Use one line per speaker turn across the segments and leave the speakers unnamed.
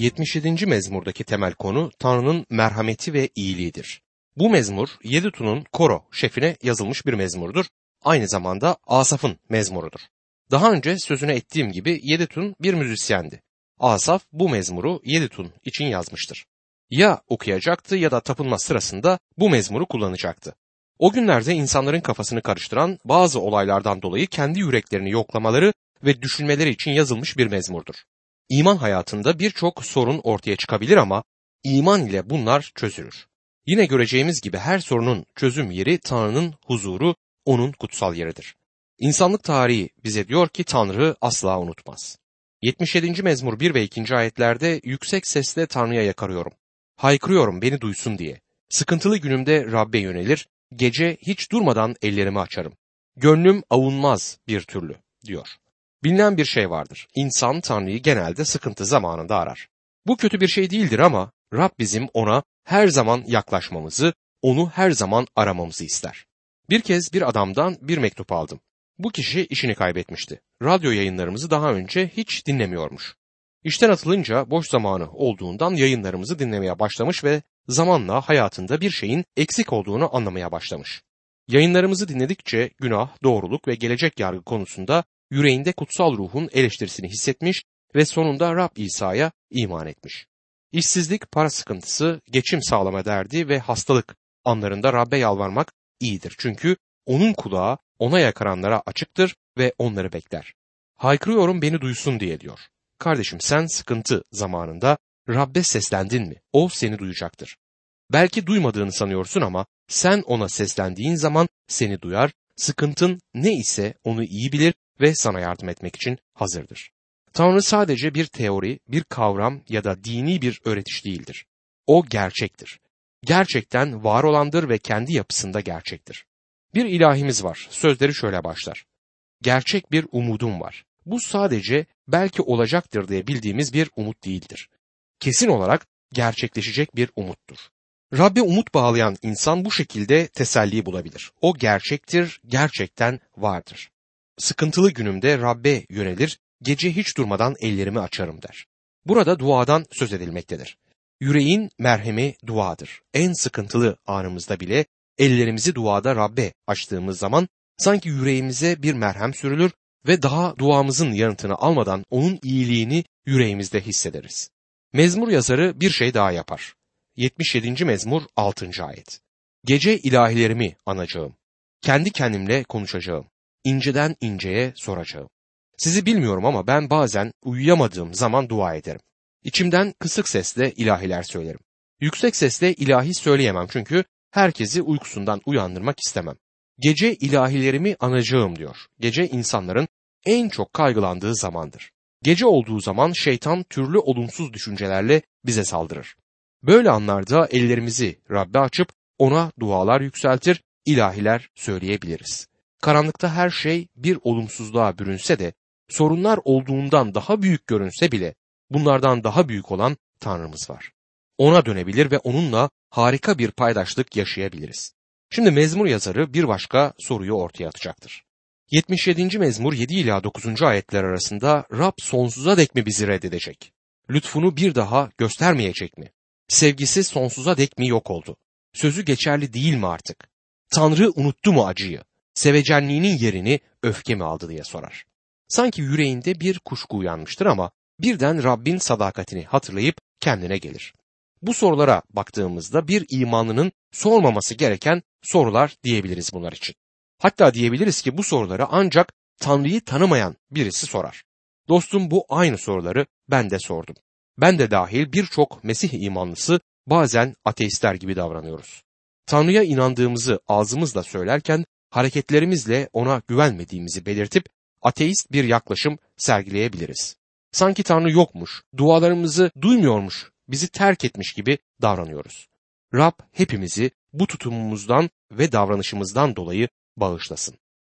77. mezmurdaki temel konu Tanrı'nın merhameti ve iyiliğidir. Bu mezmur Yedutun'un koro şefine yazılmış bir mezmurdur. Aynı zamanda Asaf'ın mezmurudur. Daha önce sözüne ettiğim gibi Yedutun bir müzisyendi. Asaf bu mezmuru Yedutun için yazmıştır. Ya okuyacaktı ya da tapınma sırasında bu mezmuru kullanacaktı. O günlerde insanların kafasını karıştıran bazı olaylardan dolayı kendi yüreklerini yoklamaları ve düşünmeleri için yazılmış bir mezmurdur. İman hayatında birçok sorun ortaya çıkabilir ama iman ile bunlar çözülür. Yine göreceğimiz gibi her sorunun çözüm yeri Tanrı'nın huzuru, onun kutsal yeridir. İnsanlık tarihi bize diyor ki Tanrı asla unutmaz. 77. mezmur 1 ve 2. ayetlerde yüksek sesle Tanrı'ya yakarıyorum. Haykırıyorum beni duysun diye. Sıkıntılı günümde Rabbe yönelir, gece hiç durmadan ellerimi açarım. Gönlüm avunmaz bir türlü diyor. Bilinen bir şey vardır. İnsan Tanrı'yı genelde sıkıntı zamanında arar. Bu kötü bir şey değildir ama Rab bizim ona her zaman yaklaşmamızı, onu her zaman aramamızı ister. Bir kez bir adamdan bir mektup aldım. Bu kişi işini kaybetmişti. Radyo yayınlarımızı daha önce hiç dinlemiyormuş. İşten atılınca boş zamanı olduğundan yayınlarımızı dinlemeye başlamış ve zamanla hayatında bir şeyin eksik olduğunu anlamaya başlamış. Yayınlarımızı dinledikçe günah, doğruluk ve gelecek yargı konusunda yüreğinde kutsal ruhun eleştirisini hissetmiş ve sonunda Rab İsa'ya iman etmiş. İşsizlik, para sıkıntısı, geçim sağlama derdi ve hastalık anlarında Rab'be yalvarmak iyidir. Çünkü onun kulağı ona yakaranlara açıktır ve onları bekler. Haykırıyorum beni duysun diye diyor. Kardeşim sen sıkıntı zamanında Rab'be seslendin mi? O seni duyacaktır. Belki duymadığını sanıyorsun ama sen ona seslendiğin zaman seni duyar, sıkıntın ne ise onu iyi bilir ve sana yardım etmek için hazırdır. Tanrı sadece bir teori, bir kavram ya da dini bir öğretiş değildir. O gerçektir. Gerçekten var olandır ve kendi yapısında gerçektir. Bir ilahimiz var. Sözleri şöyle başlar. Gerçek bir umudum var. Bu sadece belki olacaktır diye bildiğimiz bir umut değildir. Kesin olarak gerçekleşecek bir umuttur. Rabbe umut bağlayan insan bu şekilde teselli bulabilir. O gerçektir, gerçekten vardır. Sıkıntılı günümde Rabbe yönelir, gece hiç durmadan ellerimi açarım der. Burada duadan söz edilmektedir. Yüreğin merhemi duadır. En sıkıntılı anımızda bile ellerimizi duada Rabbe açtığımız zaman sanki yüreğimize bir merhem sürülür ve daha duamızın yanıtını almadan onun iyiliğini yüreğimizde hissederiz. Mezmur yazarı bir şey daha yapar. 77. mezmur 6. ayet. Gece ilahilerimi anacağım. Kendi kendimle konuşacağım. İnceden inceye soracağım. Sizi bilmiyorum ama ben bazen uyuyamadığım zaman dua ederim. İçimden kısık sesle ilahiler söylerim. Yüksek sesle ilahi söyleyemem çünkü herkesi uykusundan uyandırmak istemem. Gece ilahilerimi anacağım diyor. Gece insanların en çok kaygılandığı zamandır. Gece olduğu zaman şeytan türlü olumsuz düşüncelerle bize saldırır. Böyle anlarda ellerimizi Rabbe açıp ona dualar yükseltir, ilahiler söyleyebiliriz. Karanlıkta her şey bir olumsuzluğa bürünse de sorunlar olduğundan daha büyük görünse bile bunlardan daha büyük olan Tanrımız var. Ona dönebilir ve onunla harika bir paydaşlık yaşayabiliriz. Şimdi mezmur yazarı bir başka soruyu ortaya atacaktır. 77. mezmur 7 ila 9. ayetler arasında Rab sonsuza dek mi bizi reddedecek? Lütfunu bir daha göstermeyecek mi? Sevgisi sonsuza dek mi yok oldu? Sözü geçerli değil mi artık? Tanrı unuttu mu acıyı? Sevecenliğinin yerini öfke mi aldı diye sorar. Sanki yüreğinde bir kuşku uyanmıştır ama birden Rabbin sadakatini hatırlayıp kendine gelir. Bu sorulara baktığımızda bir imanlının sormaması gereken sorular diyebiliriz bunlar için. Hatta diyebiliriz ki bu soruları ancak Tanrı'yı tanımayan birisi sorar. Dostum bu aynı soruları ben de sordum. Ben de dahil birçok Mesih imanlısı bazen ateistler gibi davranıyoruz. Tanrı'ya inandığımızı ağzımızla söylerken hareketlerimizle ona güvenmediğimizi belirtip ateist bir yaklaşım sergileyebiliriz. Sanki Tanrı yokmuş, dualarımızı duymuyormuş, bizi terk etmiş gibi davranıyoruz. Rab hepimizi bu tutumumuzdan ve davranışımızdan dolayı bağışlasın.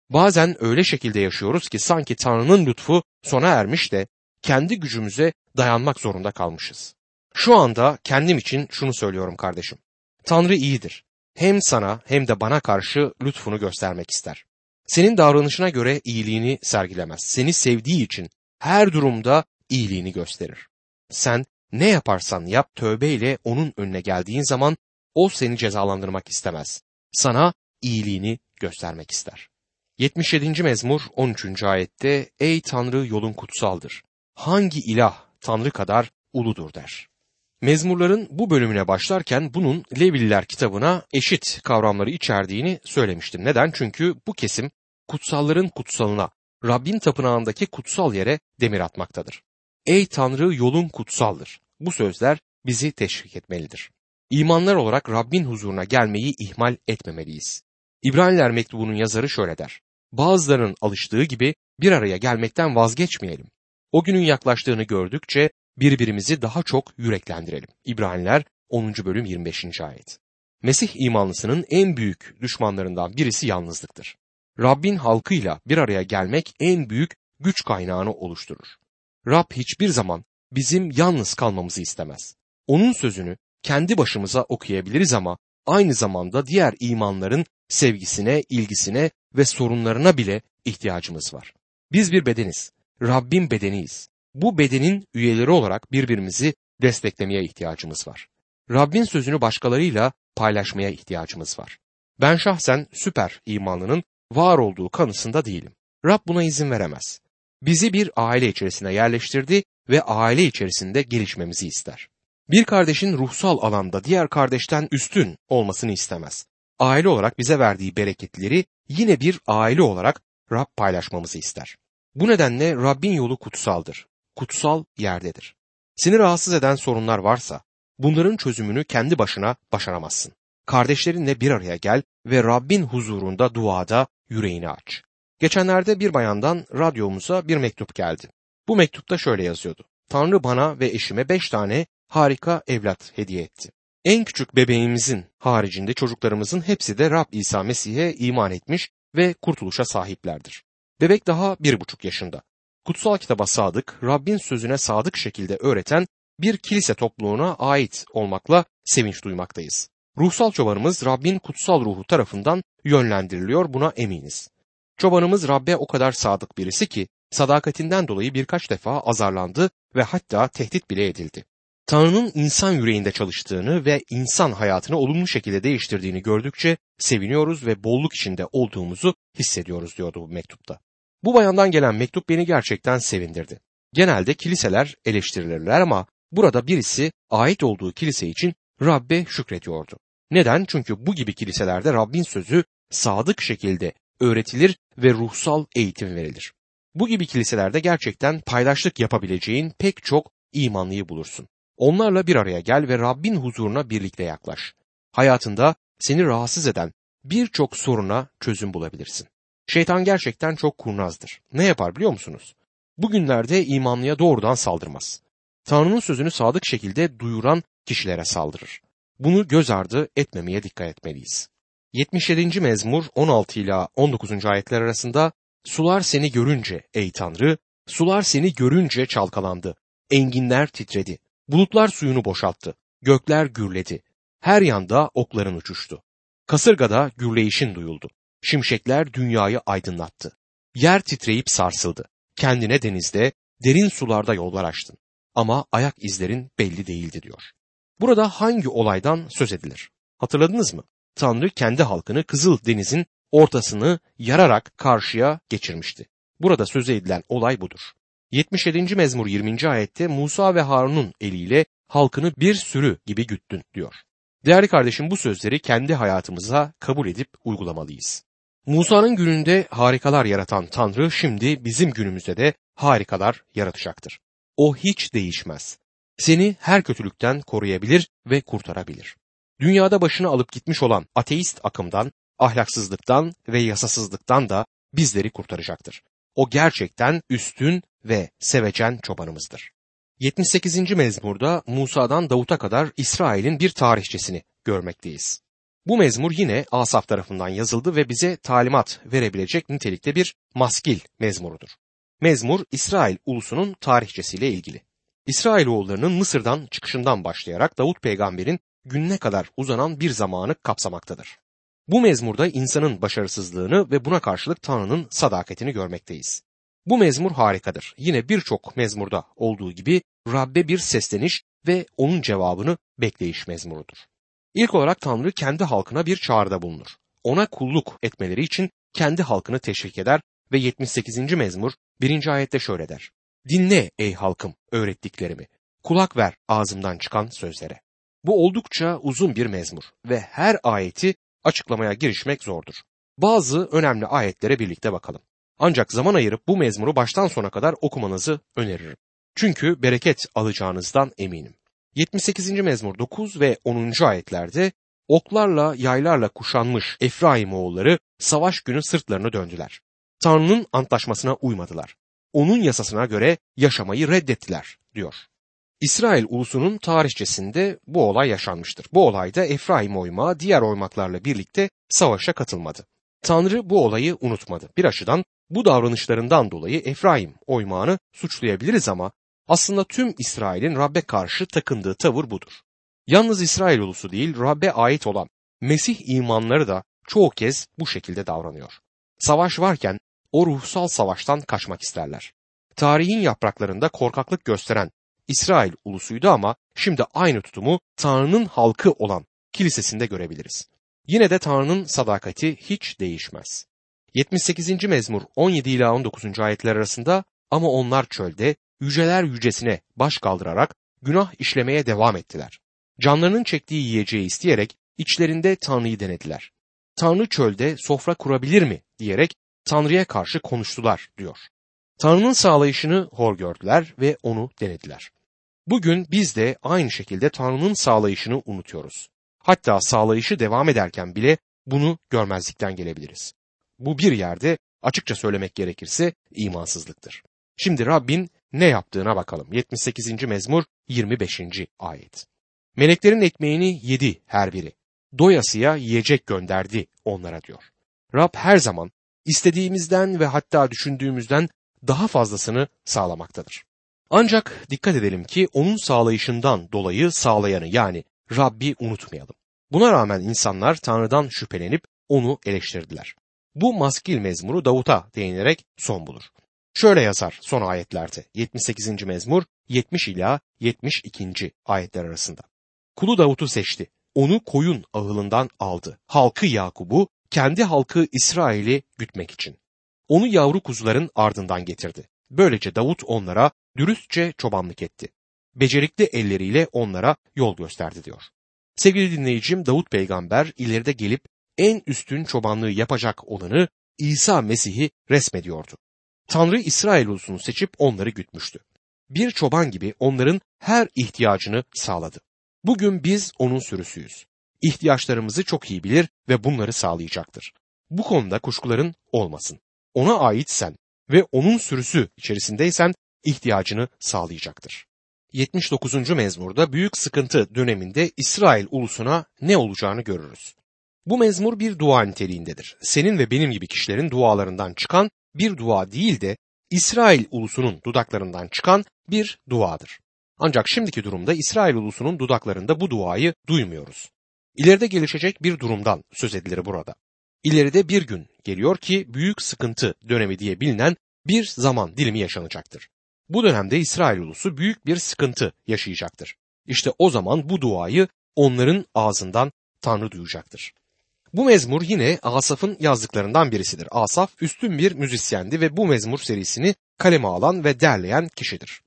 Bazen öyle şekilde yaşıyoruz ki sanki Tanrı'nın lütfu sona ermiş de kendi gücümüze dayanmak zorunda kalmışız. Şu anda kendim için şunu söylüyorum kardeşim. Tanrı iyidir. Hem sana hem de bana karşı lütfunu göstermek ister. Senin davranışına göre iyiliğini sergilemez. Seni sevdiği için her durumda iyiliğini gösterir. Sen Ne yaparsan yap tövbeyle onun önüne geldiğin zaman o seni cezalandırmak istemez. Sana iyiliğini göstermek ister. 77. mezmur 13. ayette Ey Tanrı yolun kutsaldır. Hangi ilah Tanrı kadar uludur der. Mezmurların bu bölümüne başlarken bunun Levililer kitabına eşit kavramları içerdiğini söylemiştim. Neden? Çünkü bu kesim kutsalların kutsalına, Rabbin tapınağındaki kutsal yere demir atmaktadır. Ey Tanrı yolun kutsaldır. Bu sözler bizi teşvik etmelidir. İmanlar olarak Rabbin huzuruna gelmeyi ihmal etmemeliyiz. İbraniler mektubunun yazarı şöyle der. Bazılarının alıştığı gibi bir araya gelmekten vazgeçmeyelim. O günün yaklaştığını gördükçe birbirimizi daha çok yüreklendirelim. İbraniler 10. bölüm 25. ayet. Mesih imanlısının en büyük düşmanlarından birisi yalnızlıktır. Rabbin halkıyla bir araya gelmek en büyük güç kaynağını oluşturur. Rab hiçbir zaman bizim yalnız kalmamızı istemez. Onun sözünü kendi başımıza okuyabiliriz ama aynı zamanda diğer imanların sevgisine, ilgisine ve sorunlarına bile ihtiyacımız var. Biz bir bedeniz. Rabbin bedeniyiz. Bu bedenin üyeleri olarak birbirimizi desteklemeye ihtiyacımız var. Rabbin sözünü başkalarıyla paylaşmaya ihtiyacımız var. Ben şahsen süper imanının var olduğu kanısında değilim. Rab buna izin veremez. Bizi bir aile içerisine yerleştirdi ve aile içerisinde gelişmemizi ister. Bir kardeşin ruhsal alanda diğer kardeşten üstün olmasını istemez. Aile olarak bize verdiği bereketleri yine bir aile olarak Rab paylaşmamızı ister. Bu nedenle Rabbin yolu kutsaldır. Kutsal yerdedir. Seni rahatsız eden sorunlar varsa bunların çözümünü kendi başına başaramazsın. Kardeşlerinle bir araya gel ve Rabbin huzurunda duada yüreğini aç. Geçenlerde bir bayandan radyomuza bir mektup geldi. Bu mektupta şöyle yazıyordu. Tanrı bana ve eşime beş tane harika evlat hediye etti. En küçük bebeğimizin haricinde çocuklarımızın hepsi de Rab İsa Mesih'e iman etmiş ve kurtuluşa sahiplerdir. Bebek daha bir buçuk yaşında. Kutsal kitaba sadık, Rabbin sözüne sadık şekilde öğreten bir kilise topluluğuna ait olmakla sevinç duymaktayız. Ruhsal çobanımız Rabbin kutsal ruhu tarafından yönlendiriliyor buna eminiz. Çobanımız Rabbe o kadar sadık birisi ki sadakatinden dolayı birkaç defa azarlandı ve hatta tehdit bile edildi. Tanrı'nın insan yüreğinde çalıştığını ve insan hayatını olumlu şekilde değiştirdiğini gördükçe seviniyoruz ve bolluk içinde olduğumuzu hissediyoruz diyordu bu mektupta. Bu bayandan gelen mektup beni gerçekten sevindirdi. Genelde kiliseler eleştirilirler ama burada birisi ait olduğu kilise için Rabbe şükrediyordu. Neden? Çünkü bu gibi kiliselerde Rabbin sözü sadık şekilde öğretilir ve ruhsal eğitim verilir. Bu gibi kiliselerde gerçekten paydaşlık yapabileceğin pek çok imanlıyı bulursun. Onlarla bir araya gel ve Rabbin huzuruna birlikte yaklaş. Hayatında seni rahatsız eden birçok soruna çözüm bulabilirsin. Şeytan gerçekten çok kurnazdır. Ne yapar biliyor musunuz? Bugünlerde imanlıya doğrudan saldırmaz. Tanrı'nın sözünü sadık şekilde duyuran kişilere saldırır. Bunu göz ardı etmemeye dikkat etmeliyiz. 77. mezmur 16 ila 19. ayetler arasında sular seni görünce ey Tanrı, sular seni görünce çalkalandı, enginler titredi, bulutlar suyunu boşalttı, gökler gürledi, her yanda okların uçuştu. Kasırgada gürleyişin duyuldu, şimşekler dünyayı aydınlattı. Yer titreyip sarsıldı, kendine denizde, derin sularda yollar açtın. Ama ayak izlerin belli değildi diyor. Burada hangi olaydan söz edilir? Hatırladınız mı? Tanrı kendi halkını Kızıl Deniz'in ortasını yararak karşıya geçirmişti. Burada söz edilen olay budur. 77. mezmur 20. ayette Musa ve Harun'un eliyle halkını bir sürü gibi güttün diyor. Değerli kardeşim bu sözleri kendi hayatımıza kabul edip uygulamalıyız. Musa'nın gününde harikalar yaratan Tanrı şimdi bizim günümüzde de harikalar yaratacaktır. O hiç değişmez. Seni her kötülükten koruyabilir ve kurtarabilir dünyada başını alıp gitmiş olan ateist akımdan, ahlaksızlıktan ve yasasızlıktan da bizleri kurtaracaktır. O gerçekten üstün ve sevecen çobanımızdır. 78. mezmurda Musa'dan Davut'a kadar İsrail'in bir tarihçesini görmekteyiz. Bu mezmur yine Asaf tarafından yazıldı ve bize talimat verebilecek nitelikte bir maskil mezmurudur. Mezmur İsrail ulusunun tarihçesiyle ilgili. İsrailoğullarının Mısır'dan çıkışından başlayarak Davut peygamberin gününe kadar uzanan bir zamanı kapsamaktadır. Bu mezmurda insanın başarısızlığını ve buna karşılık Tanrı'nın sadakatini görmekteyiz. Bu mezmur harikadır. Yine birçok mezmurda olduğu gibi Rabbe bir sesleniş ve onun cevabını bekleyiş mezmurudur. İlk olarak Tanrı kendi halkına bir çağrıda bulunur. Ona kulluk etmeleri için kendi halkını teşvik eder ve 78. mezmur 1. ayette şöyle der. Dinle ey halkım öğrettiklerimi. Kulak ver ağzımdan çıkan sözlere. Bu oldukça uzun bir mezmur ve her ayeti açıklamaya girişmek zordur. Bazı önemli ayetlere birlikte bakalım. Ancak zaman ayırıp bu mezmuru baştan sona kadar okumanızı öneririm. Çünkü bereket alacağınızdan eminim. 78. mezmur 9 ve 10. ayetlerde oklarla yaylarla kuşanmış Efraim oğulları savaş günü sırtlarını döndüler. Tanrı'nın antlaşmasına uymadılar. Onun yasasına göre yaşamayı reddettiler diyor. İsrail ulusunun tarihçesinde bu olay yaşanmıştır. Bu olayda Efraim oymağı diğer oymaklarla birlikte savaşa katılmadı. Tanrı bu olayı unutmadı. Bir açıdan bu davranışlarından dolayı Efraim oymağını suçlayabiliriz ama aslında tüm İsrail'in Rab'be karşı takındığı tavır budur. Yalnız İsrail ulusu değil Rab'be ait olan Mesih imanları da çoğu kez bu şekilde davranıyor. Savaş varken o ruhsal savaştan kaçmak isterler. Tarihin yapraklarında korkaklık gösteren İsrail ulusuydu ama şimdi aynı tutumu Tanrı'nın halkı olan kilisesinde görebiliriz. Yine de Tanrı'nın sadakati hiç değişmez. 78. mezmur 17 ila 19. ayetler arasında ama onlar çölde yüceler yücesine baş kaldırarak günah işlemeye devam ettiler. Canlarının çektiği yiyeceği isteyerek içlerinde Tanrı'yı denediler. Tanrı çölde sofra kurabilir mi diyerek Tanrı'ya karşı konuştular diyor. Tanrı'nın sağlayışını hor gördüler ve onu denediler. Bugün biz de aynı şekilde Tanrı'nın sağlayışını unutuyoruz. Hatta sağlayışı devam ederken bile bunu görmezlikten gelebiliriz. Bu bir yerde açıkça söylemek gerekirse imansızlıktır. Şimdi Rabbin ne yaptığına bakalım. 78. mezmur 25. ayet. Meleklerin ekmeğini yedi her biri. Doyasıya yiyecek gönderdi onlara diyor. Rab her zaman istediğimizden ve hatta düşündüğümüzden daha fazlasını sağlamaktadır. Ancak dikkat edelim ki onun sağlayışından dolayı sağlayanı yani Rabbi unutmayalım. Buna rağmen insanlar Tanrı'dan şüphelenip onu eleştirdiler. Bu maskil mezmuru Davut'a değinerek son bulur. Şöyle yazar son ayetlerde 78. mezmur 70 ila 72. ayetler arasında. Kulu Davut'u seçti. Onu koyun ahılından aldı. Halkı Yakub'u, kendi halkı İsrail'i gütmek için. Onu yavru kuzuların ardından getirdi. Böylece Davut onlara dürüstçe çobanlık etti. Becerikli elleriyle onlara yol gösterdi diyor. Sevgili dinleyicim Davut peygamber ileride gelip en üstün çobanlığı yapacak olanı İsa Mesih'i resmediyordu. Tanrı İsrail ulusunu seçip onları gütmüştü. Bir çoban gibi onların her ihtiyacını sağladı. Bugün biz onun sürüsüyüz. İhtiyaçlarımızı çok iyi bilir ve bunları sağlayacaktır. Bu konuda kuşkuların olmasın. Ona aitsen ve onun sürüsü içerisindeysen ihtiyacını sağlayacaktır. 79. mezmurda büyük sıkıntı döneminde İsrail ulusuna ne olacağını görürüz. Bu mezmur bir dua niteliğindedir. Senin ve benim gibi kişilerin dualarından çıkan bir dua değil de İsrail ulusunun dudaklarından çıkan bir duadır. Ancak şimdiki durumda İsrail ulusunun dudaklarında bu duayı duymuyoruz. İleride gelişecek bir durumdan söz edilir burada. İleride bir gün geliyor ki büyük sıkıntı dönemi diye bilinen bir zaman dilimi yaşanacaktır. Bu dönemde İsrail ulusu büyük bir sıkıntı yaşayacaktır. İşte o zaman bu duayı onların ağzından Tanrı duyacaktır. Bu mezmur yine Asaf'ın yazdıklarından birisidir. Asaf üstün bir müzisyendi ve bu mezmur serisini kaleme alan ve derleyen kişidir.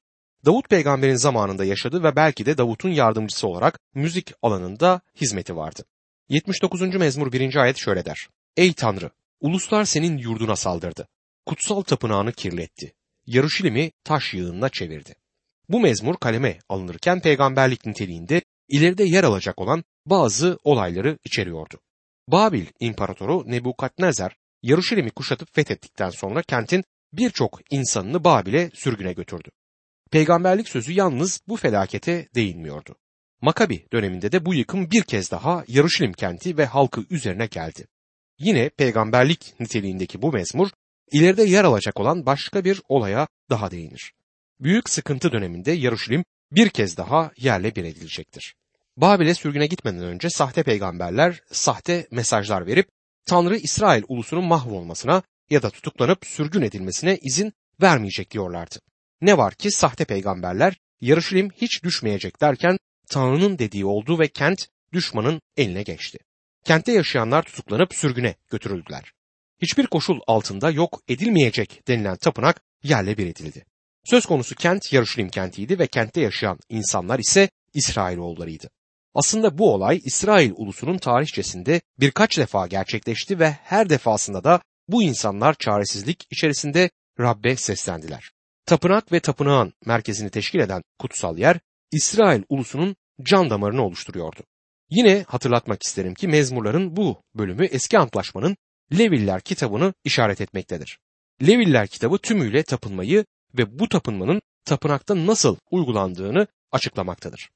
Davut peygamberin zamanında yaşadı ve belki de Davut'un yardımcısı olarak müzik alanında hizmeti vardı. 79. mezmur 1. ayet şöyle der. Ey Tanrı! Uluslar senin yurduna saldırdı. Kutsal tapınağını kirletti. Yarışilim'i taş yığınına çevirdi. Bu mezmur kaleme alınırken peygamberlik niteliğinde ileride yer alacak olan bazı olayları içeriyordu. Babil İmparatoru Nebukadnezar Yaruşilim'i kuşatıp fethettikten sonra kentin birçok insanını Babil'e sürgüne götürdü. Peygamberlik sözü yalnız bu felakete değinmiyordu. Makabi döneminde de bu yıkım bir kez daha Yaruşilim kenti ve halkı üzerine geldi. Yine peygamberlik niteliğindeki bu mezmur ileride yer alacak olan başka bir olaya daha değinir. Büyük sıkıntı döneminde Yaruşilim bir kez daha yerle bir edilecektir. Babil'e sürgüne gitmeden önce sahte peygamberler sahte mesajlar verip Tanrı İsrail ulusunun mahvolmasına ya da tutuklanıp sürgün edilmesine izin vermeyecek diyorlardı. Ne var ki sahte peygamberler Yarışilim hiç düşmeyecek derken Tanrı'nın dediği oldu ve kent düşmanın eline geçti. Kentte yaşayanlar tutuklanıp sürgüne götürüldüler. Hiçbir koşul altında yok edilmeyecek denilen tapınak yerle bir edildi. Söz konusu kent Yarışilim kentiydi ve kentte yaşayan insanlar ise İsrailoğullarıydı. Aslında bu olay İsrail ulusunun tarihçesinde birkaç defa gerçekleşti ve her defasında da bu insanlar çaresizlik içerisinde Rabbe seslendiler. Tapınak ve tapınağın merkezini teşkil eden kutsal yer İsrail ulusunun can damarını oluşturuyordu. Yine hatırlatmak isterim ki mezmurların bu bölümü eski antlaşmanın Leviller kitabını işaret etmektedir. Leviller kitabı tümüyle tapınmayı ve bu tapınmanın tapınakta nasıl uygulandığını açıklamaktadır.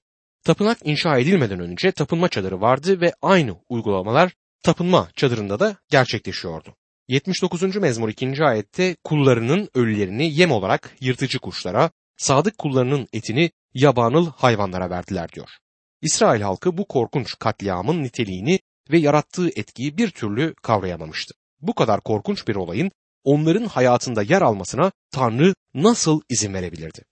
Tapınak inşa edilmeden önce tapınma çadırı vardı ve aynı uygulamalar tapınma çadırında da gerçekleşiyordu. 79. mezmur 2. ayette kullarının ölülerini yem olarak yırtıcı kuşlara, sadık kullarının etini yabanıl hayvanlara verdiler diyor. İsrail halkı bu korkunç katliamın niteliğini ve yarattığı etkiyi bir türlü kavrayamamıştı. Bu kadar korkunç bir olayın onların hayatında yer almasına Tanrı nasıl izin verebilirdi?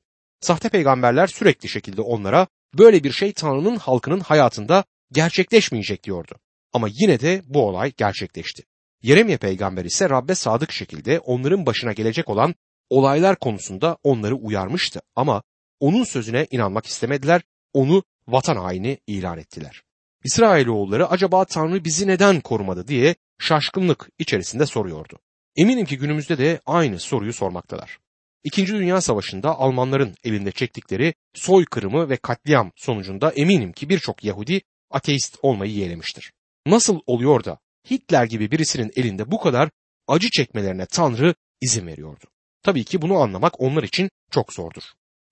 Sahte peygamberler sürekli şekilde onlara böyle bir şey Tanrı'nın halkının hayatında gerçekleşmeyecek diyordu. Ama yine de bu olay gerçekleşti. Yeremye peygamber ise Rabbe sadık şekilde onların başına gelecek olan olaylar konusunda onları uyarmıştı ama onun sözüne inanmak istemediler, onu vatan haini ilan ettiler. İsrailoğulları acaba Tanrı bizi neden korumadı diye şaşkınlık içerisinde soruyordu. Eminim ki günümüzde de aynı soruyu sormaktalar. İkinci Dünya Savaşı'nda Almanların elinde çektikleri soykırımı ve katliam sonucunda eminim ki birçok Yahudi ateist olmayı yeğlemiştir. Nasıl oluyor da Hitler gibi birisinin elinde bu kadar acı çekmelerine Tanrı izin veriyordu? Tabii ki bunu anlamak onlar için çok zordur.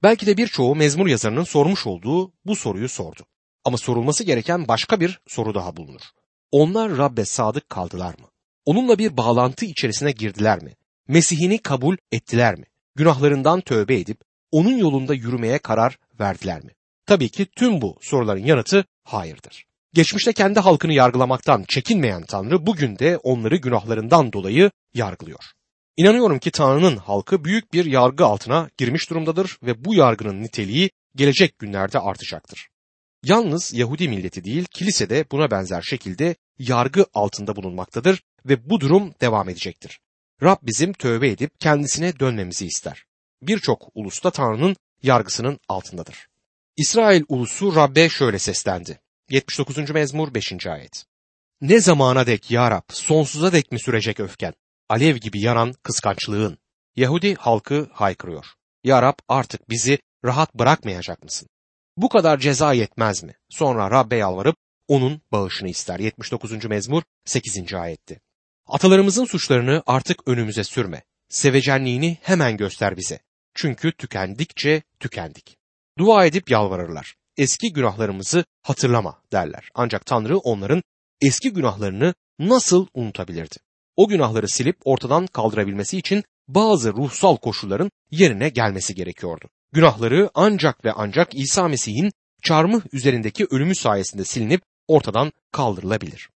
Belki de birçoğu mezmur yazarının sormuş olduğu bu soruyu sordu. Ama sorulması gereken başka bir soru daha bulunur. Onlar Rabbe sadık kaldılar mı? Onunla bir bağlantı içerisine girdiler mi? Mesihini kabul ettiler mi? Günahlarından tövbe edip onun yolunda yürümeye karar verdiler mi? Tabii ki tüm bu soruların yanıtı hayırdır. Geçmişte kendi halkını yargılamaktan çekinmeyen Tanrı bugün de onları günahlarından dolayı yargılıyor. İnanıyorum ki Tanrı'nın halkı büyük bir yargı altına girmiş durumdadır ve bu yargının niteliği gelecek günlerde artacaktır. Yalnız Yahudi milleti değil, kilise de buna benzer şekilde yargı altında bulunmaktadır ve bu durum devam edecektir. Rab bizim tövbe edip kendisine dönmemizi ister. Birçok ulusta Tanrı'nın yargısının altındadır. İsrail ulusu Rab'be şöyle seslendi. 79. mezmur 5. ayet. Ne zamana dek ya Rab, sonsuza dek mi sürecek öfken? Alev gibi yanan kıskançlığın. Yahudi halkı haykırıyor. Ya Rab artık bizi rahat bırakmayacak mısın? Bu kadar ceza yetmez mi? Sonra Rab'be yalvarıp onun bağışını ister. 79. mezmur 8. ayetti. Atalarımızın suçlarını artık önümüze sürme. Sevecenliğini hemen göster bize. Çünkü tükendikçe tükendik. Dua edip yalvarırlar. Eski günahlarımızı hatırlama derler. Ancak Tanrı onların eski günahlarını nasıl unutabilirdi? O günahları silip ortadan kaldırabilmesi için bazı ruhsal koşulların yerine gelmesi gerekiyordu. Günahları ancak ve ancak İsa Mesih'in çarmıh üzerindeki ölümü sayesinde silinip ortadan kaldırılabilir.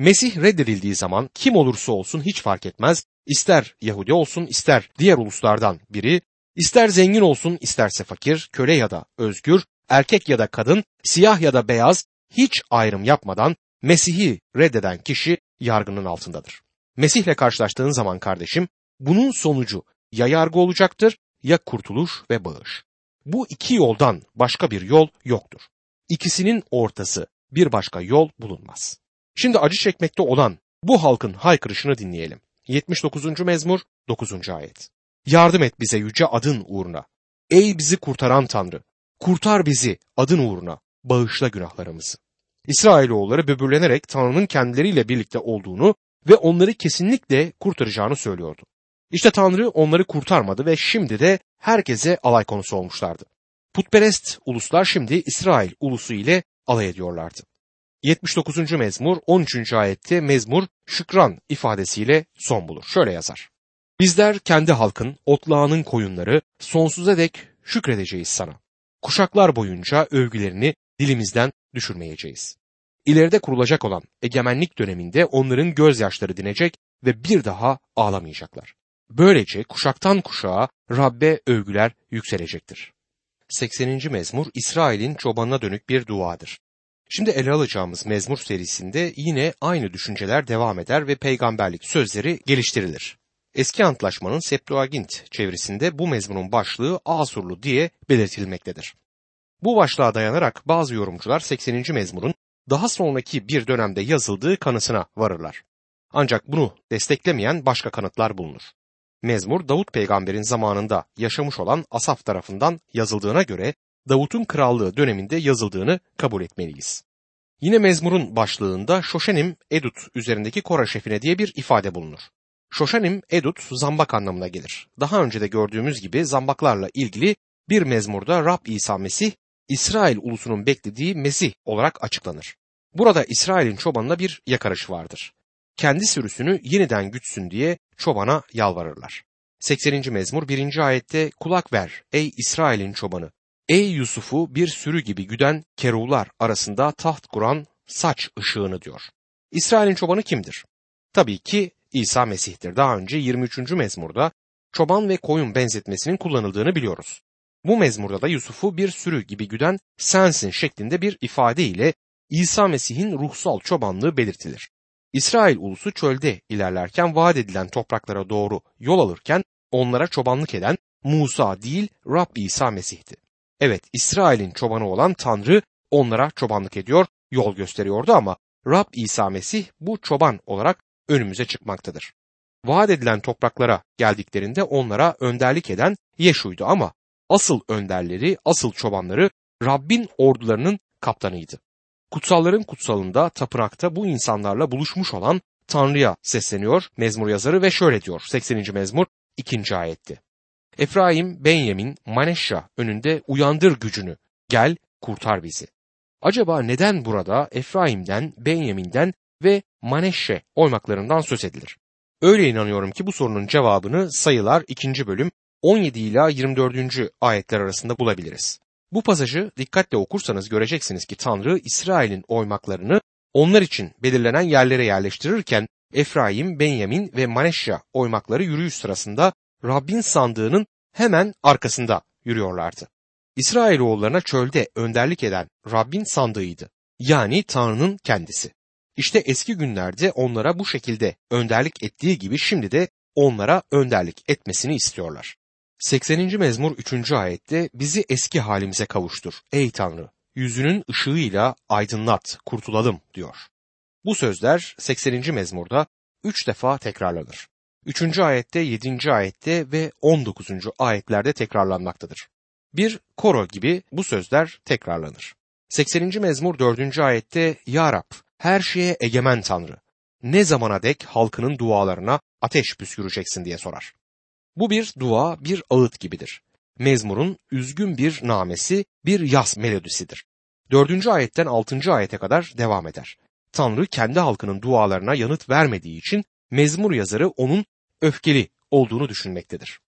Mesih reddedildiği zaman kim olursa olsun hiç fark etmez, ister Yahudi olsun ister diğer uluslardan biri, ister zengin olsun isterse fakir, köle ya da özgür, erkek ya da kadın, siyah ya da beyaz hiç ayrım yapmadan Mesih'i reddeden kişi yargının altındadır. Mesih'le karşılaştığın zaman kardeşim, bunun sonucu ya yargı olacaktır ya kurtuluş ve bağış. Bu iki yoldan başka bir yol yoktur. İkisinin ortası bir başka yol bulunmaz. Şimdi acı çekmekte olan bu halkın haykırışını dinleyelim. 79. mezmur 9. ayet. Yardım et bize yüce adın uğruna. Ey bizi kurtaran Tanrı, kurtar bizi adın uğruna, bağışla günahlarımızı. İsrailoğulları böbürlenerek Tanrı'nın kendileriyle birlikte olduğunu ve onları kesinlikle kurtaracağını söylüyordu. İşte Tanrı onları kurtarmadı ve şimdi de herkese alay konusu olmuşlardı. Putperest uluslar şimdi İsrail ulusu ile alay ediyorlardı. 79. mezmur 13. ayette mezmur şükran ifadesiyle son bulur. Şöyle yazar. Bizler kendi halkın, otlağının koyunları sonsuza dek şükredeceğiz sana. Kuşaklar boyunca övgülerini dilimizden düşürmeyeceğiz. İleride kurulacak olan egemenlik döneminde onların gözyaşları dinecek ve bir daha ağlamayacaklar. Böylece kuşaktan kuşağa Rabbe övgüler yükselecektir. 80. mezmur İsrail'in çobanına dönük bir duadır. Şimdi ele alacağımız mezmur serisinde yine aynı düşünceler devam eder ve peygamberlik sözleri geliştirilir. Eski Antlaşmanın Septuagint çevirisinde bu mezmunun başlığı Asurlu diye belirtilmektedir. Bu başlığa dayanarak bazı yorumcular 80. mezmurun daha sonraki bir dönemde yazıldığı kanısına varırlar. Ancak bunu desteklemeyen başka kanıtlar bulunur. Mezmur Davut peygamberin zamanında yaşamış olan Asaf tarafından yazıldığına göre Davut'un krallığı döneminde yazıldığını kabul etmeliyiz. Yine mezmurun başlığında Şoşenim Edut üzerindeki Kora şefine diye bir ifade bulunur. Şoşanim Edut zambak anlamına gelir. Daha önce de gördüğümüz gibi zambaklarla ilgili bir mezmurda Rab İsa Mesih İsrail ulusunun beklediği Mesih olarak açıklanır. Burada İsrail'in çobanına bir yakarış vardır. Kendi sürüsünü yeniden gütsün diye çobana yalvarırlar. 80. mezmur 1. ayette kulak ver ey İsrail'in çobanı. Ey Yusuf'u bir sürü gibi güden kerular arasında taht kuran saç ışığını diyor. İsrail'in çobanı kimdir? Tabii ki İsa Mesih'tir. Daha önce 23. mezmurda çoban ve koyun benzetmesinin kullanıldığını biliyoruz. Bu mezmurda da Yusuf'u bir sürü gibi güden sensin şeklinde bir ifade ile İsa Mesih'in ruhsal çobanlığı belirtilir. İsrail ulusu çölde ilerlerken vaat edilen topraklara doğru yol alırken onlara çobanlık eden Musa değil Rab İsa Mesih'ti. Evet İsrail'in çobanı olan Tanrı onlara çobanlık ediyor, yol gösteriyordu ama Rab İsa Mesih bu çoban olarak önümüze çıkmaktadır. Vaat edilen topraklara geldiklerinde onlara önderlik eden Yeşu'ydu ama asıl önderleri, asıl çobanları Rabbin ordularının kaptanıydı. Kutsalların kutsalında tapınakta bu insanlarla buluşmuş olan Tanrı'ya sesleniyor mezmur yazarı ve şöyle diyor 80. mezmur 2. ayette. Efraim, Benyamin, Maneşya önünde uyandır gücünü, gel kurtar bizi. Acaba neden burada Efraim'den, Benyamin'den ve Maneşe oymaklarından söz edilir? Öyle inanıyorum ki bu sorunun cevabını sayılar 2. bölüm 17 ila 24. ayetler arasında bulabiliriz. Bu pasajı dikkatle okursanız göreceksiniz ki Tanrı İsrail'in oymaklarını onlar için belirlenen yerlere yerleştirirken Efraim, Benyamin ve Maneşya oymakları yürüyüş sırasında Rabbin sandığının hemen arkasında yürüyorlardı. İsrailoğullarına çölde önderlik eden Rabbin sandığıydı. Yani Tanrı'nın kendisi. İşte eski günlerde onlara bu şekilde önderlik ettiği gibi şimdi de onlara önderlik etmesini istiyorlar. 80. mezmur 3. ayette bizi eski halimize kavuştur ey Tanrı yüzünün ışığıyla aydınlat kurtulalım diyor. Bu sözler 80. mezmurda 3 defa tekrarlanır. 3. ayette, 7. ayette ve 19. ayetlerde tekrarlanmaktadır. Bir koro gibi bu sözler tekrarlanır. 80. mezmur 4. ayette Ya Rab her şeye egemen Tanrı ne zamana dek halkının dualarına ateş püsküreceksin diye sorar. Bu bir dua, bir ağıt gibidir. Mezmurun üzgün bir namesi, bir yaz melodisidir. Dördüncü ayetten altıncı ayete kadar devam eder. Tanrı kendi halkının dualarına yanıt vermediği için mezmur yazarı onun öfkeli olduğunu düşünmektedir.